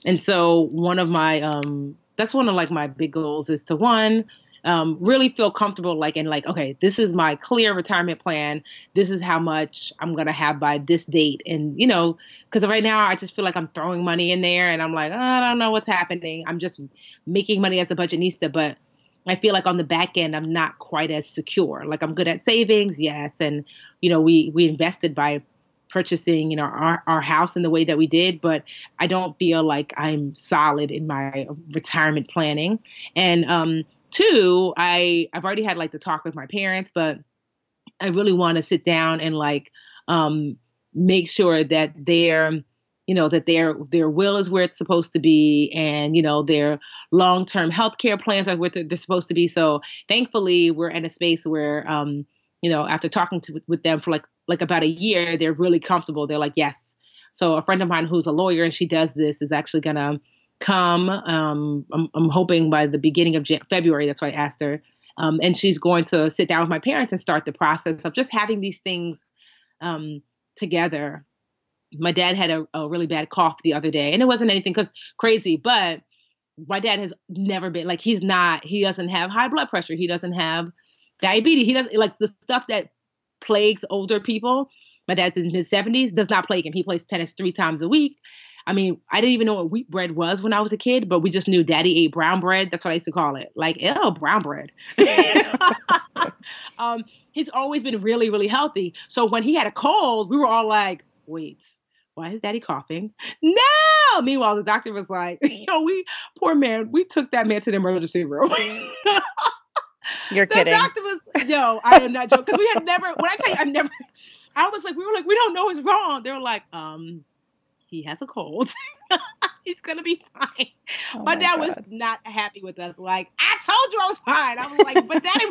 [SPEAKER 1] And so one of my um that's one of like my big goals is to one um, really feel comfortable like and like okay this is my clear retirement plan. This is how much i'm to have by this date. And you know because right now i just feel like i'm throwing money in there and i'm like oh, i don't know what's happening. I'm just making money as a budgetista but i feel like on the back end i'm not quite as secure. Like i'm good at savings yes and you know we we invested by purchasing you know our, our house in the way that we did but i don't feel like i'm solid in my retirement planning. And um two, I I've already had like the talk with my parents, but I really want to sit down and like um, make sure that their you know that their their will is where it's supposed to be and you know their long-term health care plans are where they're supposed to be. So thankfully we're in a space where um you know after talking to with them for like like about a year they're really comfortable. They're like yes. So a friend of mine who's a lawyer and she does this is actually gonna come. Um, I'm, I'm, hoping by the beginning of February. That's why I asked her. Um, and she's going to sit down with my parents and start the process of just having these things um, together. My dad had a, a, really bad cough the other day, and it wasn't anything because crazy, but my dad has never been like he's not. He doesn't have high blood pressure. He doesn't have diabetes. He doesn't like the stuff that plagues older people. My dad's in his 70s, does not plague him. He plays tennis three times a week. I mean, I didn't even know what wheat bread was when I was a kid, but we just knew daddy ate brown bread. That's what I used to call it. Like, ew, brown bread. [laughs] um, he's always been really, really healthy. So when he had a cold, we were all like, wait, why is daddy coughing? No! Meanwhile, the doctor was like, [laughs] you know, we, poor man, we took that man to the emergency room. [laughs]
[SPEAKER 3] You're kidding.
[SPEAKER 1] The doctor was, no, I am not joking. Because we had never, when I tell you, I've never, I was like, we were like, we don't know what's wrong. They were like, um, he has a cold. [laughs] He's gonna be fine. Oh my, my, dad God. was not happy with us. Like, I told you I was fine. I was like, but daddy,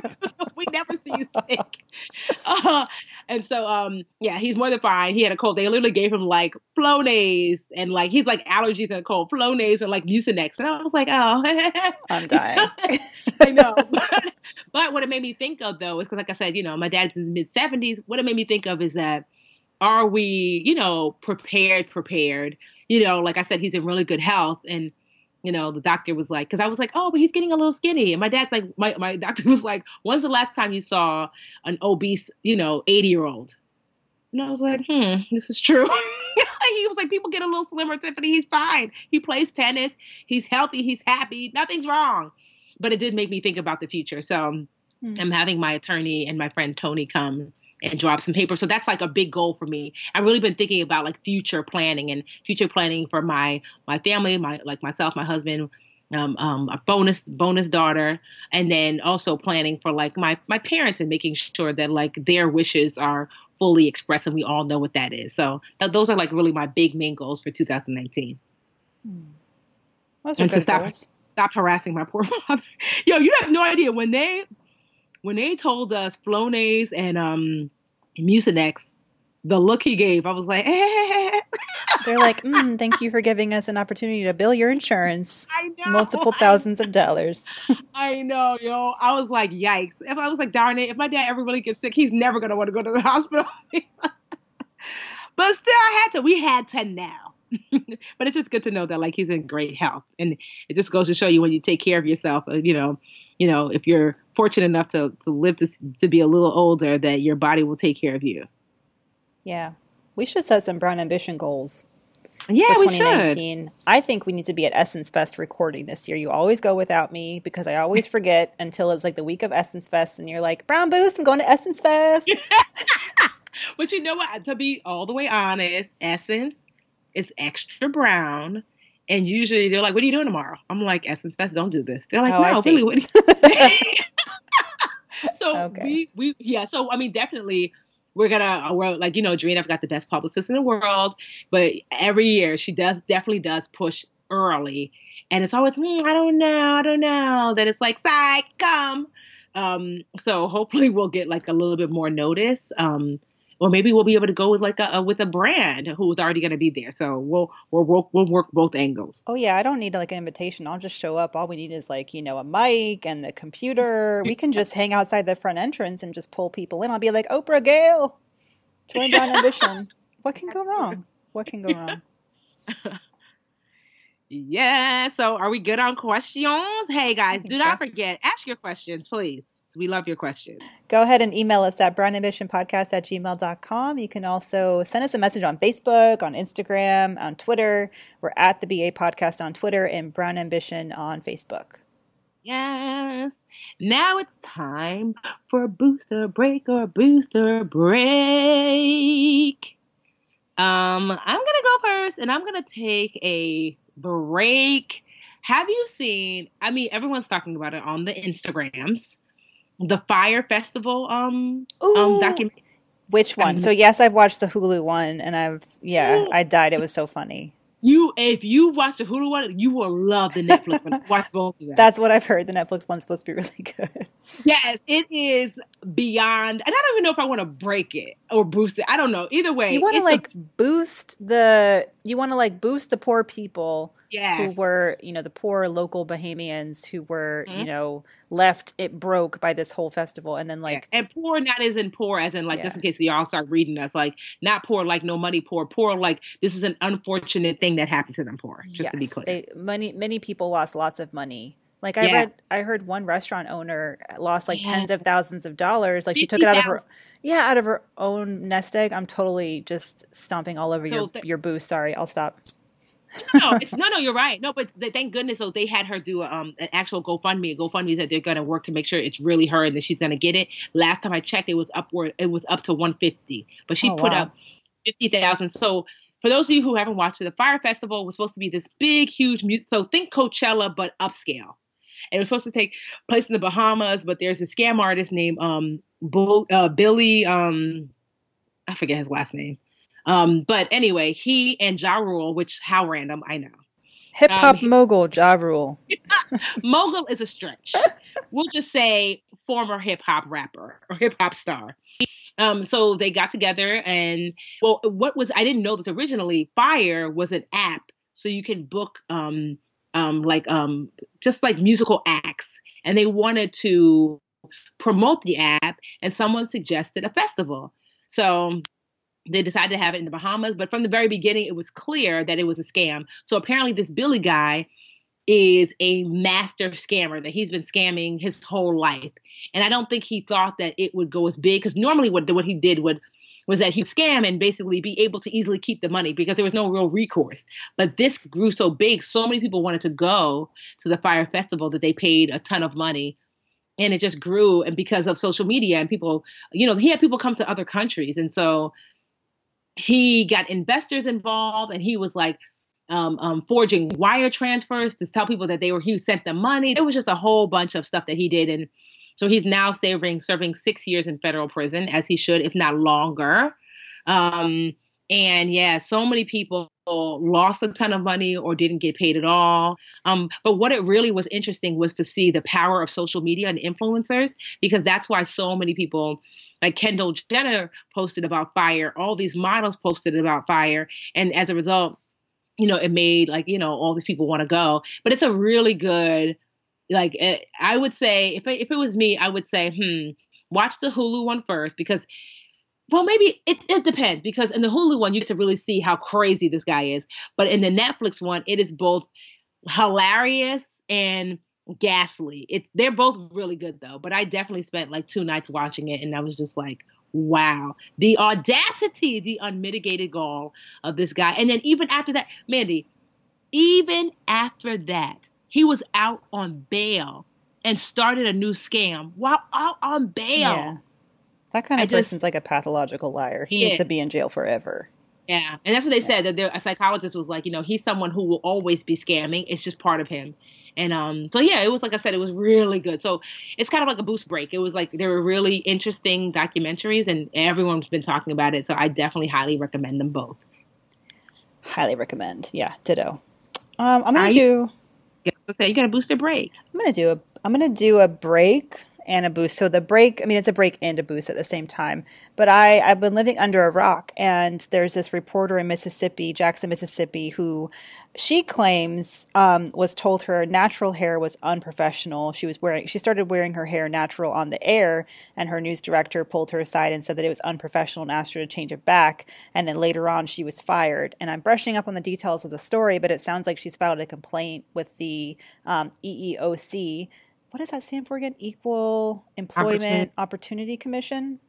[SPEAKER 1] we never see you sick. [laughs] Uh, and so, um, yeah, he's more than fine. He had a cold. They literally gave him like Flonase and like he's like allergies and cold, Flonase and like Mucinex. And I was like, oh, [laughs]
[SPEAKER 3] I'm dying.
[SPEAKER 1] I know. But, but what it made me think of though is because, like I said, you know, my dad's in his mid 70s. What it made me think of is that are we, you know, prepared, prepared? You know, like I said, he's in really good health. And you know, the doctor was like, because I was like, oh, but he's getting a little skinny. And my dad's like, my, my [laughs] doctor was like, when's the last time you saw an obese, you know, 80 year old? And I was like, hmm, this is true. [laughs] he was like, people get a little slimmer, Tiffany. He's fine. He plays tennis. He's healthy. He's happy. Nothing's wrong. But it did make me think about the future. So mm. I'm having my attorney and my friend Tony come and drop some paper. So that's like a big goal for me. I've really been thinking about like future planning and future planning for my my family, my like myself, my husband, um, um, a bonus bonus daughter, and then also planning for like my my parents and making sure that like their wishes are fully expressed, and we all know what that is. So th- those are like really my big main goals for 2019. Hmm.
[SPEAKER 3] Those and to
[SPEAKER 1] stop
[SPEAKER 3] goals.
[SPEAKER 1] stop harassing my poor [laughs] father. Yo, you have no idea when they when they told us Flonase and um Mucinex, the look he gave, I was like, eh. [laughs]
[SPEAKER 3] They're like, mm, thank you for giving us an opportunity to bill your insurance.
[SPEAKER 1] I know.
[SPEAKER 3] Multiple thousands of dollars. [laughs]
[SPEAKER 1] I know, yo. I was like, yikes. If I was like, darn it, if my dad ever really gets sick, he's never going to want to go to the [laughs] hospital. but still, I had to, we had to now. but it's just good to know that like he's in great health. And it just goes to show you when you take care of yourself, uh, you know, you know, if you're fortunate enough to, to live to, to be a little older, that your body will take care of you.
[SPEAKER 3] Yeah. We should set some brown ambition goals.
[SPEAKER 1] Yeah, we should.
[SPEAKER 3] I think we need to be at Essence Fest recording this year. You always go without me because I always forget [laughs] until it's like the week of Essence Fest and you're like, Brown Boost, I'm going to Essence Fest. [laughs]
[SPEAKER 1] but you know what? To be all the way honest, Essence is extra brown and usually they're like, "What are you doing tomorrow?" I'm like, "Essence Fest, don't do this." They're like,
[SPEAKER 3] oh,
[SPEAKER 1] "No, really." What [laughs] [laughs] so okay. we we yeah. So I mean, definitely we're gonna we're like you know, Drina got the best publicist in the world, but every year she does definitely does push early, and it's always mm, I don't know, I don't know. That it's like, psych, come. Um, so hopefully we'll get like a little bit more notice. Um, or maybe we'll be able to go with like a, a with a brand who's already going to be there. So we'll we'll work we'll work both angles.
[SPEAKER 3] Oh yeah, I don't need like an invitation. I'll just show up. All we need is like you know a mic and the computer. We can just hang outside the front entrance and just pull people in. I'll be like Oprah Gayle, join Brown [laughs] Ambition. What can go wrong? What can go wrong?
[SPEAKER 1] Yeah. So are we good on questions? Hey guys, do not so. forget, ask your questions, please. We love your questions.
[SPEAKER 3] Go ahead and email us at brownambitionpodcast at gmail.com. You can also send us a message on Facebook, on Instagram, on Twitter. We're at the BA Podcast on Twitter and Brown Ambition on Facebook.
[SPEAKER 1] Yes. Now it's time for booster break or booster break. Um, I'm gonna go first and I'm gonna take a break. Have you seen? I mean, everyone's talking about it on the Instagrams. The Fyre Festival um
[SPEAKER 3] Ooh,
[SPEAKER 1] um document.
[SPEAKER 3] Which one? Um, so yes, I've watched the Hulu one, and I've yeah, I died. It was so funny.
[SPEAKER 1] You, if you watch the Hulu one, you will love the Netflix one. [laughs] Watch both of them.
[SPEAKER 3] That's what I've heard. The Netflix one's supposed to be [laughs] really good.
[SPEAKER 1] Yes, it is beyond. And I don't even know if I want to break it or boost it. I don't know. Either way,
[SPEAKER 3] you want to like a, boost the. You want to like boost the poor people
[SPEAKER 1] yes.
[SPEAKER 3] who were, you know, the poor local Bahamians who were, mm-hmm. you know, left it broke by this whole festival. And then like
[SPEAKER 1] yeah. and poor not as in poor as in like yeah. just in case y'all start reading us, like not poor like no money poor, poor like this is an unfortunate thing that happened to them poor, just
[SPEAKER 3] yes.
[SPEAKER 1] to be clear.
[SPEAKER 3] They, many many people lost lots of money. Like I yes. read I heard one restaurant owner lost like tens of thousands of dollars. Like she took it out of her yeah, out of her own nest egg. I'm totally just stomping all over so your th- your booth. Sorry, I'll stop
[SPEAKER 1] no, no, it's no, no. You're right. No, but thank goodness, so they had her do um an actual GoFundMe. GoFundMe that they're gonna work to make sure it's really her and that she's gonna get it. Last time I checked, it was upward. It was up to 150, but she oh, put wow. up fifty thousand. So for those of you who haven't watched it, the Fyre Festival was supposed to be this big, huge. So think Coachella, but upscale. And it was supposed to take place in the Bahamas, but there's a scam artist named um Bull, uh, Billy um I forget his last name. Um, but anyway, he and Ja Rule, which how random, I know.
[SPEAKER 3] Hip hop um, mogul Ja Rule. [laughs]
[SPEAKER 1] mogul is a stretch. we'll just say former hip hop rapper or hip hop star. Um, so they got together and well, what was I didn't know this originally. Fyre was an app, so you can book um, um, like um, just like musical acts, and they wanted to promote the app, and someone suggested a festival. So they decided to have it in the Bahamas, but from the very beginning, it was clear that it was a scam. So apparently, this Billy guy is a master scammer that he's been scamming his whole life. And I don't think he thought that it would go as big because normally what what he did would was that he'd scam and basically be able to easily keep the money because there was no real recourse. But this grew so big, so many people wanted to go to the Fyre Festival that they paid a ton of money. And it just grew. And because of social media and people, you know, he had people come to other countries. And so he got investors involved and he was like, um, um, forging wire transfers to tell people that they were he sent them money. It was just a whole bunch of stuff that he did, and so he's now serving serving six years in federal prison, as he should, if not longer. Um, and yeah, so many people lost a ton of money or didn't get paid at all. Um, but what it really was interesting was to see the power of social media and influencers, because that's why so many people like Kendall Jenner posted about Fyre, all these models posted about Fyre, and as a result, you know, it made like you know all these people want to go. But it's a really good like it, eh, I would say if it, if it was me, I would say, hmm, watch the Hulu one first because well, maybe it, it depends because in the Hulu one you get to really see how crazy this guy is, but in the Netflix one, it is both hilarious and ghastly. It's they're both really good though, but I definitely spent like two nights watching it, and I was just like, wow, the audacity, the unmitigated gall of this guy, and then even after that, Mandi, even after that, he was out on bail and started a new scam while out on bail. Yeah.
[SPEAKER 3] That kind of I person's just, like a pathological liar. He yeah. needs to be in jail forever.
[SPEAKER 1] Yeah, and that's what they yeah. said. That a psychologist was like, you know, he's someone who will always be scamming. It's just part of him. And um, so yeah, it was like I said, it was really good. So it's kind of like a boost break. It was like there were really interesting documentaries, and everyone's been talking about it. So I definitely highly recommend them both.
[SPEAKER 3] Highly recommend. Yeah, ditto. Um, I'm gonna I, do
[SPEAKER 1] let's say you got a booster break.
[SPEAKER 3] I'm gonna do a I'm gonna do a break and a boost. So the break, I mean, it's a break and a boost at the same time. But I, I've been living under a rock, and there's this reporter in Mississippi, Jackson, Mississippi, who she claims um, was told her natural hair was unprofessional. She was wearing, she started wearing her hair natural on the air, and her news director pulled her aside and said that it was unprofessional and asked her to change it back. And then later on, she was fired. And I'm brushing up on the details of the story, but it sounds like she's filed a complaint with the um, EEOC what does that stand for again? Equal Employment Opportunity, Opportunity Commission.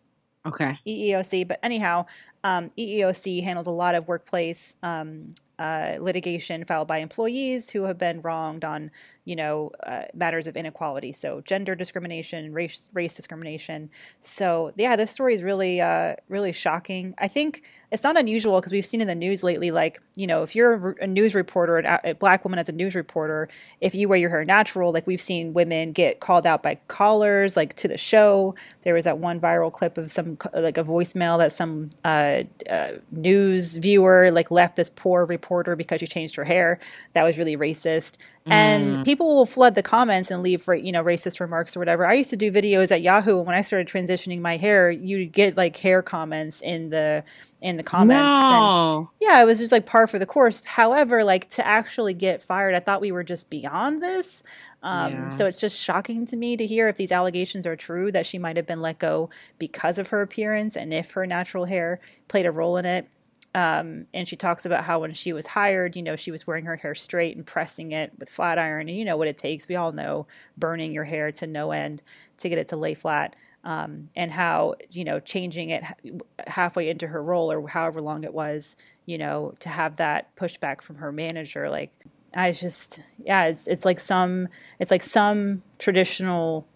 [SPEAKER 1] Okay.
[SPEAKER 3] EEOC. But anyhow, um, EEOC handles a lot of workplace um, uh, litigation filed by employees who have been wronged on, you know, uh, matters of inequality. So gender discrimination, race race discrimination. So yeah, this story is really uh, really shocking. I think it's not unusual because we've seen in the news lately, like, you know, if you're a news reporter, a black woman as a news reporter, if you wear your hair natural, like we've seen women get called out by callers, like to the show. There was that one viral clip of some, like a voicemail that some uh, uh, news viewer, like, left this poor reporter because she changed her hair. That was really racist and mm. people will flood the comments and leave you know racist remarks or whatever i used to do videos at yahoo and when i started transitioning my hair you'd get like hair comments in the in the comments no. and yeah it was just like par for the course however like to actually get fired i thought we were just beyond this um, yeah. so it's just shocking to me to hear if these allegations are true that she might have been let go because of her appearance and if her natural hair played a role in it um, and she talks about how when she was hired, you know, she was wearing her hair straight and pressing it with flat iron. And you know what it takes. We all know burning your hair to no end to get it to lay flat. Um, and how, you know, changing it halfway into her role or however long it was, you know, to have that pushback from her manager. Like, I just, yeah, it's, it's like some, it's like some traditional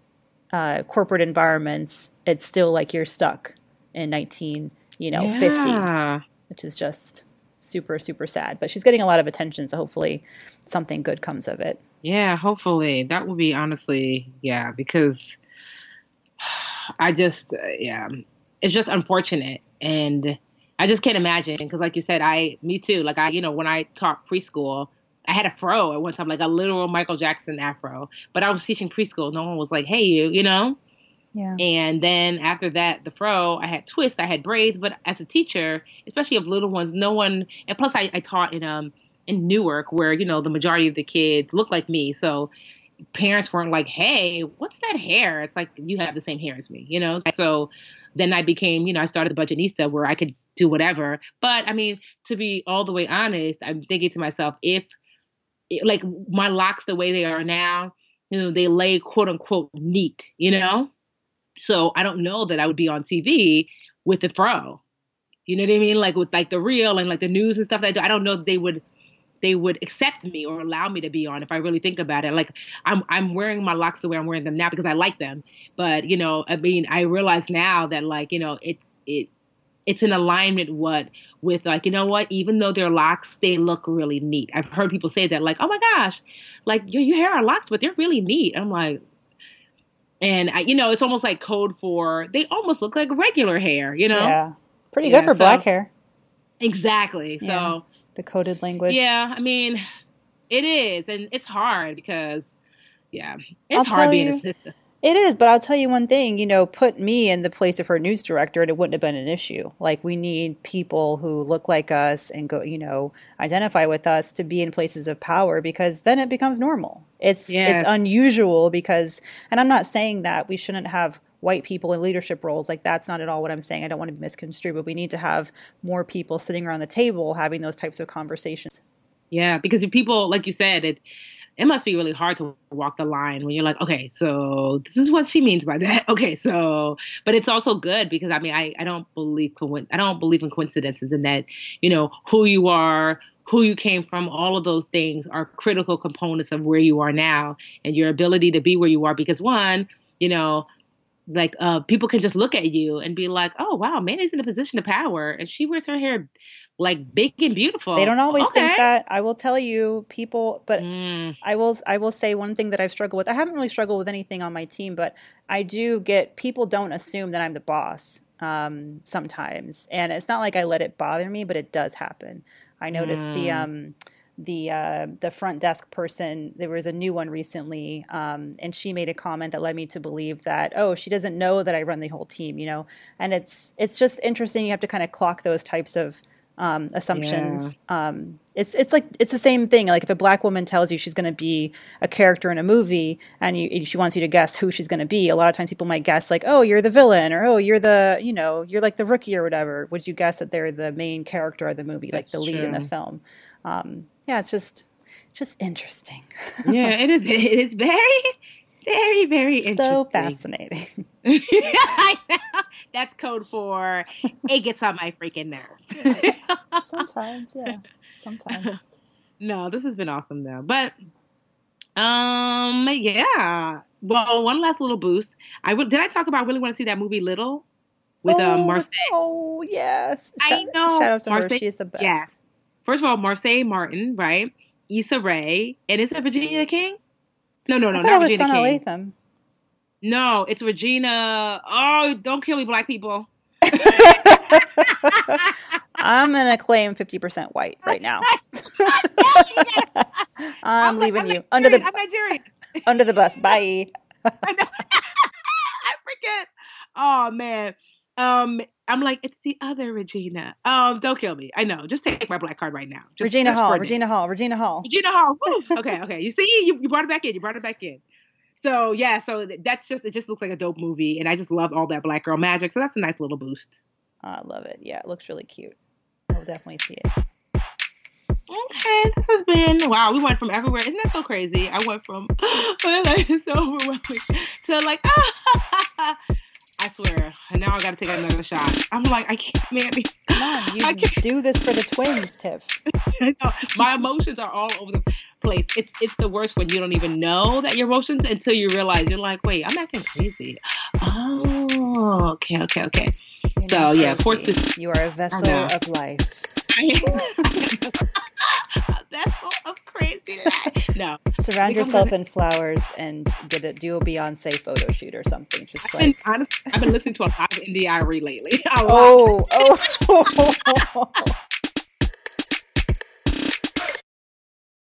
[SPEAKER 3] uh, corporate environments. It's still like you're stuck in 19, you know, yeah. 50 which is just super super sad but she's getting a lot of attention so hopefully something good comes of it
[SPEAKER 1] yeah hopefully that will be honestly yeah because [sighs] i just uh, yeah it's just unfortunate and i just can't imagine because like you said i me too like i you know when i taught preschool I had a fro at one time, like a literal Michael Jackson afro. But I was teaching preschool. No one was like, "Hey, you," you know.
[SPEAKER 3] Yeah.
[SPEAKER 1] And then after that, the fro, I had twists, I had braids, but as a teacher, especially of little ones, no one. And plus, I, I taught in um in Newark, where you know the majority of the kids look like me, so parents weren't like, "Hey, what's that hair?" It's like you have the same hair as me, you know. So then I became, you know, I started the budgetista where I could do whatever. But I mean, to be all the way honest, I'm thinking to myself, if like my locks the way they are now, you know, they lay quote unquote neat, you know? So I don't know that I would be on TV with the fro. You know what I mean? Like with like the real and like the news and stuff that I do. I don't know they would they would accept me or allow me to be on if I really think about it. Like I'm I'm wearing my locks the way I'm wearing them now because I like them. But you know, I mean, I realize now that like you know, it's it it's in alignment what with like you know what even though they're locks they look really neat i've heard people say that like oh my gosh like your, your hair are locks but they're really neat i'm like and I, you know it's almost like code for they almost look like regular hair you know?
[SPEAKER 3] Yeah. Pretty yeah, good for so, black hair.
[SPEAKER 1] Exactly. Yeah. so
[SPEAKER 3] the coded language.
[SPEAKER 1] Yeah i mean it is. And it's hard because yeah it's I'll hard being you, a sister
[SPEAKER 3] it is, but I'll tell you one thing, you know, put me in the place of her news director and it wouldn't have been an issue. Like we need people who look like us and go, you know, identify with us to be in places of power because then it becomes normal. It's yes. it's unusual because and I'm not saying that we shouldn't have white people in leadership roles. Like that's not at all what I'm saying. I don't want to be misconstrued, but we need to have more people sitting around the table having those types of conversations.
[SPEAKER 1] Yeah, because if people like you said, it it must be really hard to walk the line when you're like, okay, so this is what she means by that. [laughs] Okay, so, but it's also good because I mean, I, I don't believe I don't believe in coincidences in that, you know, who you are, who you came from, all of those things are critical components of where you are now and your ability to be where you are. Because one, you know, like uh, people can just look at you and be like, "Oh wow, Mandi's in a position of power, and she wears her hair like big and beautiful."
[SPEAKER 3] They don't always okay. think that. I will tell you, people, but mm. I will I will say one thing that I've struggled with. I haven't really struggled with anything on my team, but I do get people don't assume that I'm the boss um, sometimes, and it's not like I let it bother me, but it does happen. I noticed mm. the um, the uh, the front desk person. There was a new one recently, um, and she made a comment that led me to believe that oh, she doesn't know that I run the whole team, you know. And it's it's just interesting. You have to kind of clock those types of um, assumptions. Yeah. Um, it's it's like it's the same thing. Like if a black woman tells you she's going to be a character in a movie, and you, she wants you to guess who she's going to be, a lot of times people might guess like, oh, you're the villain, or oh, you're the you know you're like the rookie or whatever. Would you guess that they're the main character of the movie, That's like the lead in the film? Um, yeah, it's just just interesting. [laughs]
[SPEAKER 1] yeah, it is. It is very, very, very interesting.
[SPEAKER 3] So fascinating. [laughs]
[SPEAKER 1] I know. That's code for it gets on my freaking nerves. [laughs]
[SPEAKER 3] Sometimes, yeah. Sometimes.
[SPEAKER 1] No, this has been awesome though. But um yeah. Well, one last little boost. I w- did I talk about I really want to see that movie Little with um, oh, um Marsai.
[SPEAKER 3] Oh yes.
[SPEAKER 1] I know.
[SPEAKER 3] Shout out to Marsai. She's the best.
[SPEAKER 1] Yes first of all, Marsai Martin, right? Issa Rae, and is it Virginia King? No, no, no, not Regina King. Latham. No, it's Regina. Oh, don't kill me, black people. [laughs]
[SPEAKER 3] I'm gonna claim 50% white right now. [laughs] I'm, I'm leaving like, I'm you under the I'm Nigerian. under the bus. Bye. I, [laughs]
[SPEAKER 1] I forget. Oh man. Um, I'm like, it's the other Regina. Um, don't kill me. I know. Just take my black card right now. Just,
[SPEAKER 3] Regina Hall. Regina Hall. Regina Hall.
[SPEAKER 1] Regina Hall. [laughs] okay. Okay. You see, you, you brought it back in. You brought it back in. So yeah. So that's just it. Just looks like a dope movie, and I just love all that black girl magic. So that's a nice little boost.
[SPEAKER 3] I love it. Yeah, it looks really cute. I'll definitely see it.
[SPEAKER 1] Okay, this has been wow. We went from everywhere. Isn't that so crazy? I went from [gasps] like [laughs] so overwhelming to like [laughs] I swear. And now I got to take another shot. I'm like, I can't, man.
[SPEAKER 3] Come on, you [laughs] I can't. do this for the twins, Tiff. [laughs]
[SPEAKER 1] My emotions are all over the place. It's it's the worst when you don't even know that your emotions until you realize you're like, wait, I'm acting crazy. Oh, okay, okay, okay. You're so yeah, poor
[SPEAKER 3] You are a vessel of life. [laughs]
[SPEAKER 1] a [laughs] vessel of crazy. No.
[SPEAKER 3] Surround yourself in flowers and get a do a Beyonce photo shoot or something. Just
[SPEAKER 1] I've
[SPEAKER 3] like
[SPEAKER 1] been, I've been listening to a lot of India.Arie lately. [laughs]
[SPEAKER 3] Oh, oh. [laughs]